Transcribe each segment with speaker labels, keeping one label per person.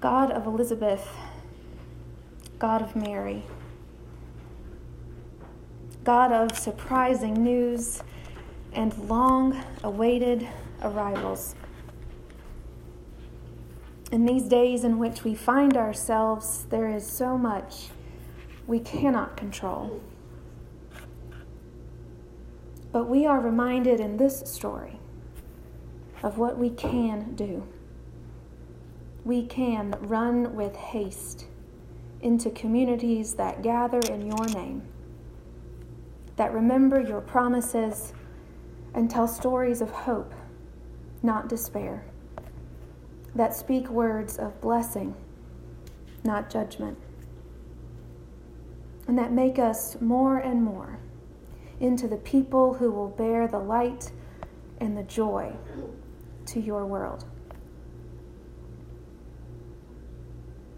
Speaker 1: God of Elizabeth, God of Mary, God of surprising news and long awaited arrivals. In these days in which we find ourselves, there is so much we cannot control. But we are reminded in this story of what we can do. We can run with haste into communities that gather in your name, that remember your promises and tell stories of hope, not despair, that speak words of blessing, not judgment, and that make us more and more into the people who will bear the light and the joy to your world.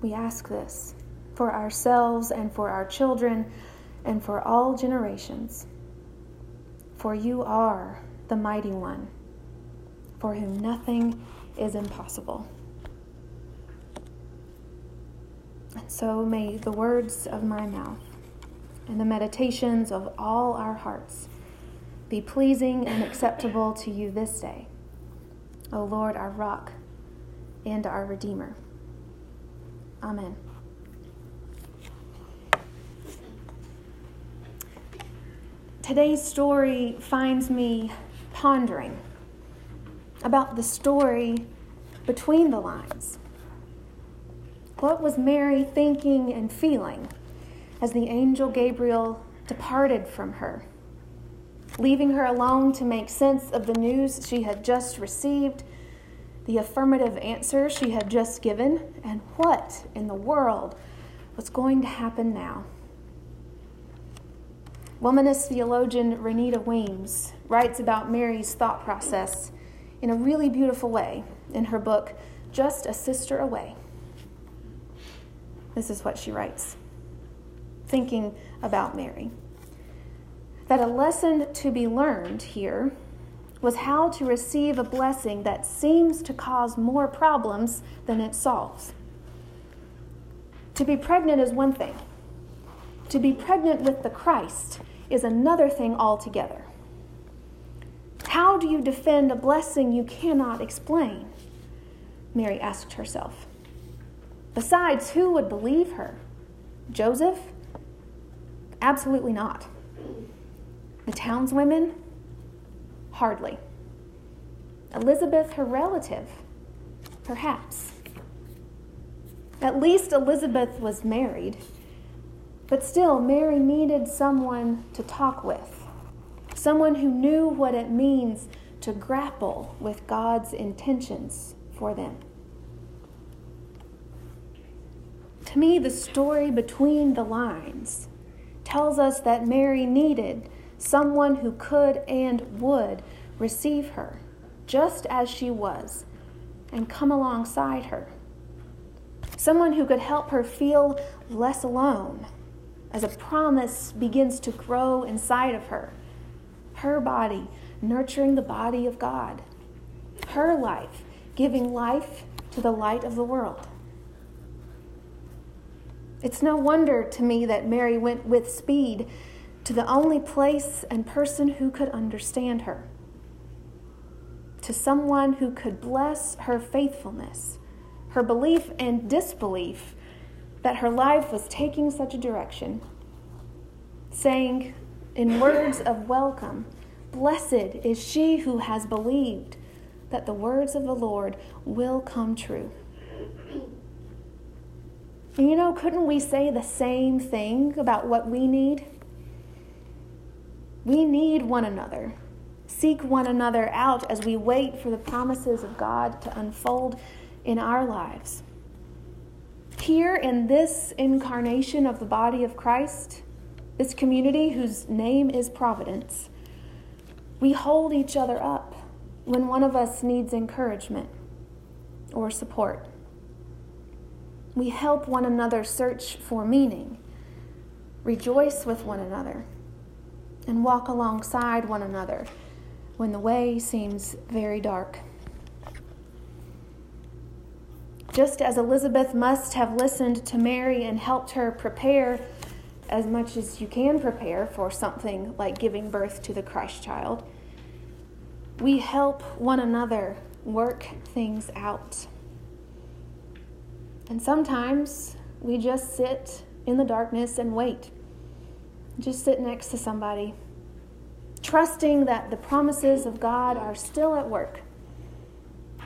Speaker 1: We ask this for ourselves and for our children and for all generations. For you are the mighty one, for whom nothing is impossible. And so may the words of my mouth and the meditations of all our hearts be pleasing and acceptable to you this day, O Lord, our rock and our Redeemer. Amen. Today's story finds me pondering about the story between the lines. What was Mary thinking and feeling as the angel Gabriel departed from her, leaving her alone to make sense of the news she had just received, the affirmative answer she had just given, and what in the world was going to happen now. Womanist theologian Renita Weems writes about Mary's thought process in a really beautiful way in her book, Just a Sister Away. This is what she writes thinking about Mary. That a lesson to be learned here was how to receive a blessing that seems to cause more problems than it solves. To be pregnant is one thing, to be pregnant with the Christ is another thing altogether. How do you defend a blessing you cannot explain? Mary asked herself. Besides, who would believe her? Joseph? Absolutely not. The townswomen? Hardly. Elizabeth, her relative? Perhaps. At least Elizabeth was married, but still, Mary needed someone to talk with, someone who knew what it means to grapple with God's intentions for them. To me, the story between the lines tells us that Mary needed someone who could and would receive her just as she was and come alongside her. Someone who could help her feel less alone as a promise begins to grow inside of her. Her body nurturing the body of God. Her life giving life to the light of the world. It's no wonder to me that Mary went with speed to the only place and person who could understand her, to someone who could bless her faithfulness, her belief and disbelief that her life was taking such a direction, saying in words of welcome, Blessed is she who has believed that the words of the Lord will come true. And you know, couldn't we say the same thing about what we need? We need one another. Seek one another out as we wait for the promises of God to unfold in our lives. Here in this incarnation of the body of Christ, this community whose name is Providence, we hold each other up when one of us needs encouragement or support. We help one another search for meaning, rejoice with one another, and walk alongside one another when the way seems very dark. Just as Elizabeth must have listened to Mary and helped her prepare as much as you can prepare for something like giving birth to the Christ child, we help one another work things out. And sometimes we just sit in the darkness and wait. Just sit next to somebody, trusting that the promises of God are still at work,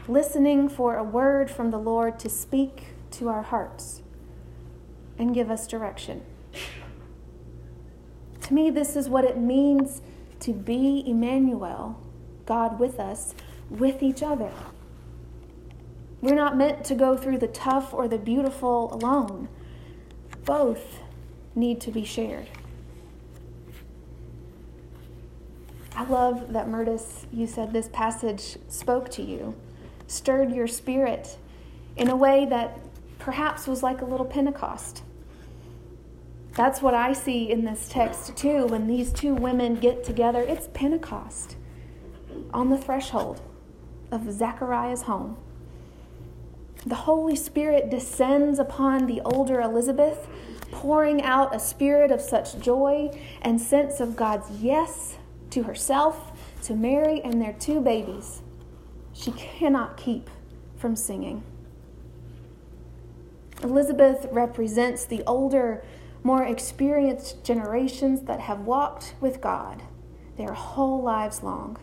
Speaker 1: listening for a word from the Lord to speak to our hearts and give us direction. To me, this is what it means to be Emmanuel, God with us, with each other. We're not meant to go through the tough or the beautiful alone. Both need to be shared. I love that, Murtis, you said this passage spoke to you, stirred your spirit in a way that perhaps was like a little Pentecost. That's what I see in this text, too. When these two women get together, it's Pentecost on the threshold of Zechariah's home the Holy Spirit descends upon the older Elizabeth, pouring out a spirit of such joy and sense of God's yes to herself, to Mary, and their two babies. She cannot keep from singing. Elizabeth represents the older, more experienced generations that have walked with God their whole lives long.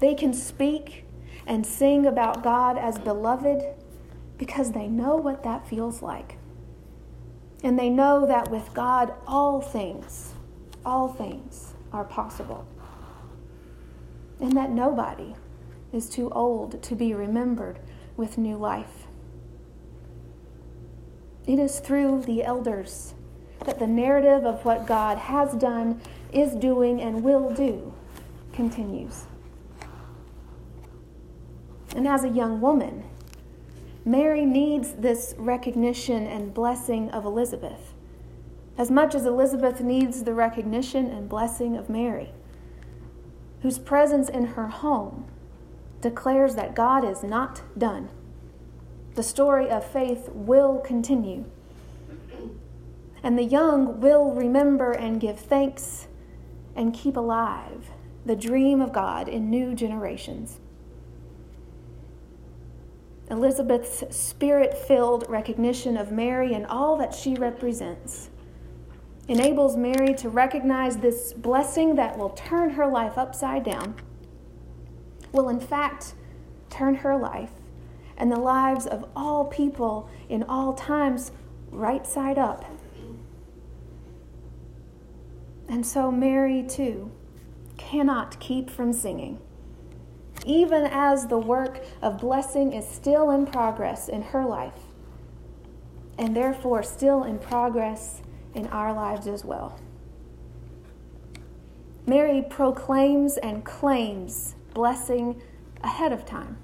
Speaker 1: They can speak and sing about God as beloved because they know what that feels like. And they know that with God, all things, all things are possible. And that nobody is too old to be remembered with new life. It is through the elders that the narrative of what God has done, is doing, and will do continues. And as a young woman, Mary needs this recognition and blessing of Elizabeth, as much as Elizabeth needs the recognition and blessing of Mary, whose presence in her home declares that God is not done. The story of faith will continue. And the young will remember and give thanks and keep alive the dream of God in new generations. Elizabeth's spirit filled recognition of Mary and all that she represents enables Mary to recognize this blessing that will turn her life upside down, will in fact turn her life and the lives of all people in all times right side up. And so Mary, too, cannot keep from singing even as the work of blessing is still in progress in her life, and therefore still in progress in our lives as well. Mary proclaims and claims blessing ahead of time.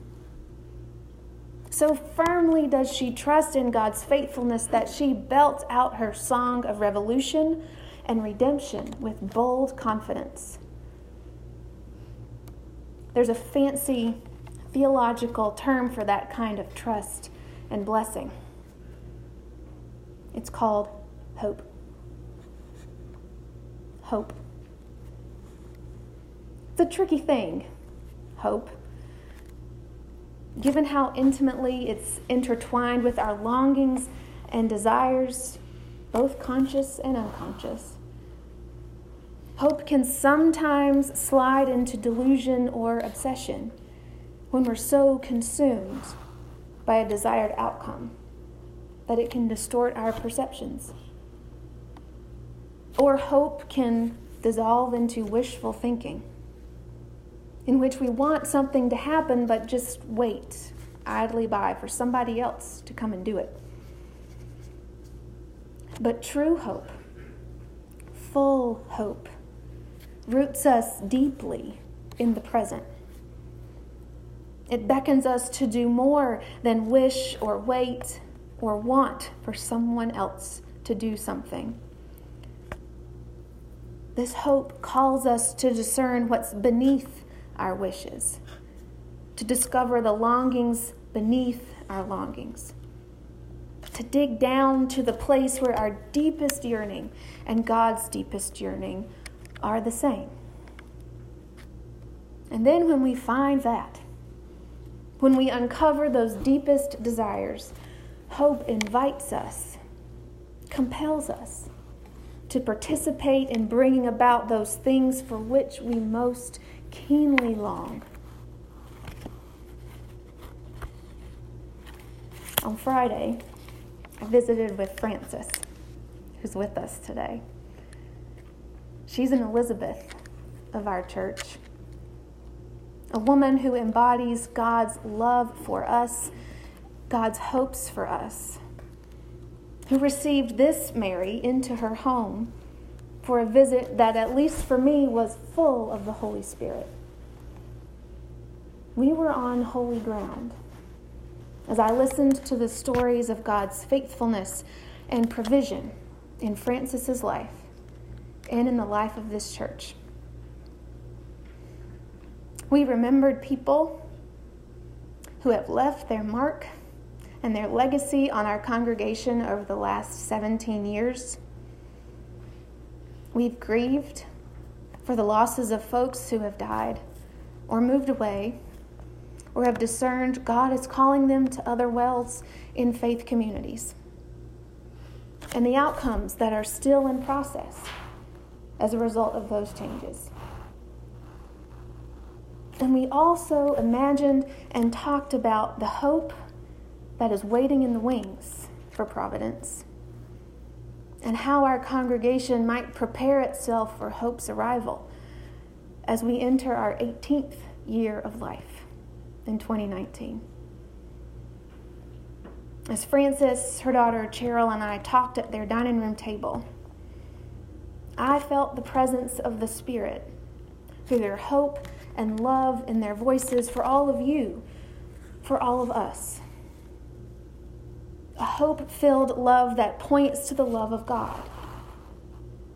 Speaker 1: So firmly does she trust in God's faithfulness that she belts out her song of revolution and redemption with bold confidence. There's a fancy theological term for that kind of trust and blessing. It's called hope. Hope. It's a tricky thing, hope. Given how intimately it's intertwined with our longings and desires, both conscious and unconscious. Hope can sometimes slide into delusion or obsession when we're so consumed by a desired outcome that it can distort our perceptions. Or hope can dissolve into wishful thinking, in which we want something to happen but just wait idly by for somebody else to come and do it. But true hope, full hope, roots us deeply in the present. It beckons us to do more than wish or wait or want for someone else to do something. This hope calls us to discern what's beneath our wishes, to discover the longings beneath our longings, to dig down to the place where our deepest yearning and God's deepest yearning are the same. And then when we find that, when we uncover those deepest desires, hope invites us, compels us to participate in bringing about those things for which we most keenly long. On Friday, I visited with Frances, who's with us today. She's an Elizabeth of our church a woman who embodies God's love for us, God's hopes for us, who received this Mary into her home for a visit that, at least for me, was full of the Holy Spirit. We were on holy ground as I listened to the stories of God's faithfulness and provision in Frances's life and in the life of this church. We remembered people who have left their mark and their legacy on our congregation over the last 17 years. We've grieved for the losses of folks who have died or moved away or have discerned God is calling them to other wells in faith communities. And the outcomes that are still in process as a result of those changes. And we also imagined and talked about the hope that is waiting in the wings for Providence and how our congregation might prepare itself for hope's arrival as we enter our 18th year of life in 2019. As Frances, her daughter Cheryl, and I talked at their dining room table, I felt the presence of the Spirit through their hope and love in their voices for all of you, for all of us. A hope filled love that points to the love of God,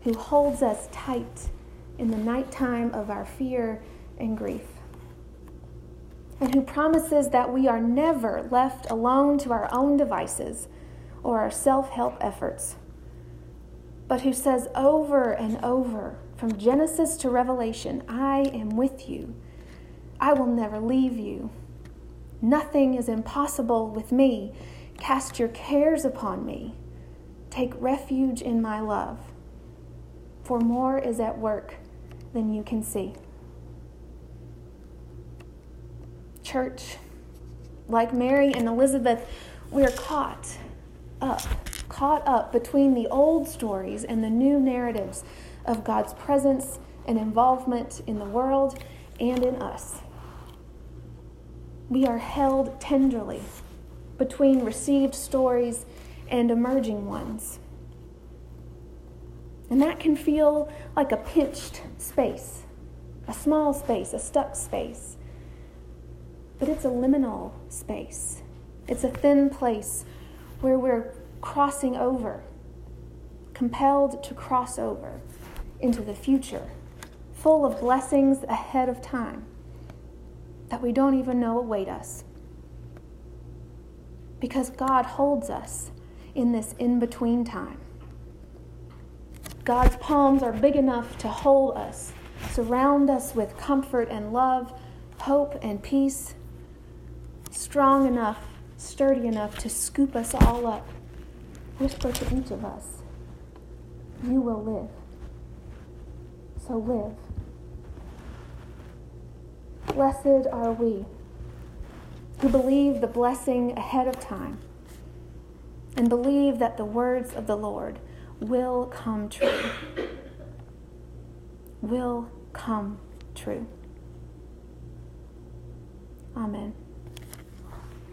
Speaker 1: who holds us tight in the nighttime of our fear and grief, and who promises that we are never left alone to our own devices or our self help efforts, but who says over and over from Genesis to Revelation, I am with you. I will never leave you. Nothing is impossible with me. Cast your cares upon me. Take refuge in my love, for more is at work than you can see. Church, like Mary and Elizabeth, we're caught up, caught up between the old stories and the new narratives of God's presence and involvement in the world and in us. We are held tenderly between received stories and emerging ones. And that can feel like a pinched space, a small space, a stuck space. But it's a liminal space. It's a thin place where we're crossing over, compelled to cross over into the future, full of blessings ahead of time that we don't even know await us. Because God holds us in this in between time. God's palms are big enough to hold us, surround us with comfort and love, hope and peace, strong enough, sturdy enough to scoop us all up, whisper to each of us, You will live so live. Blessed are we who believe the blessing ahead of time and believe that the words of the Lord will come true. Will come true. Amen.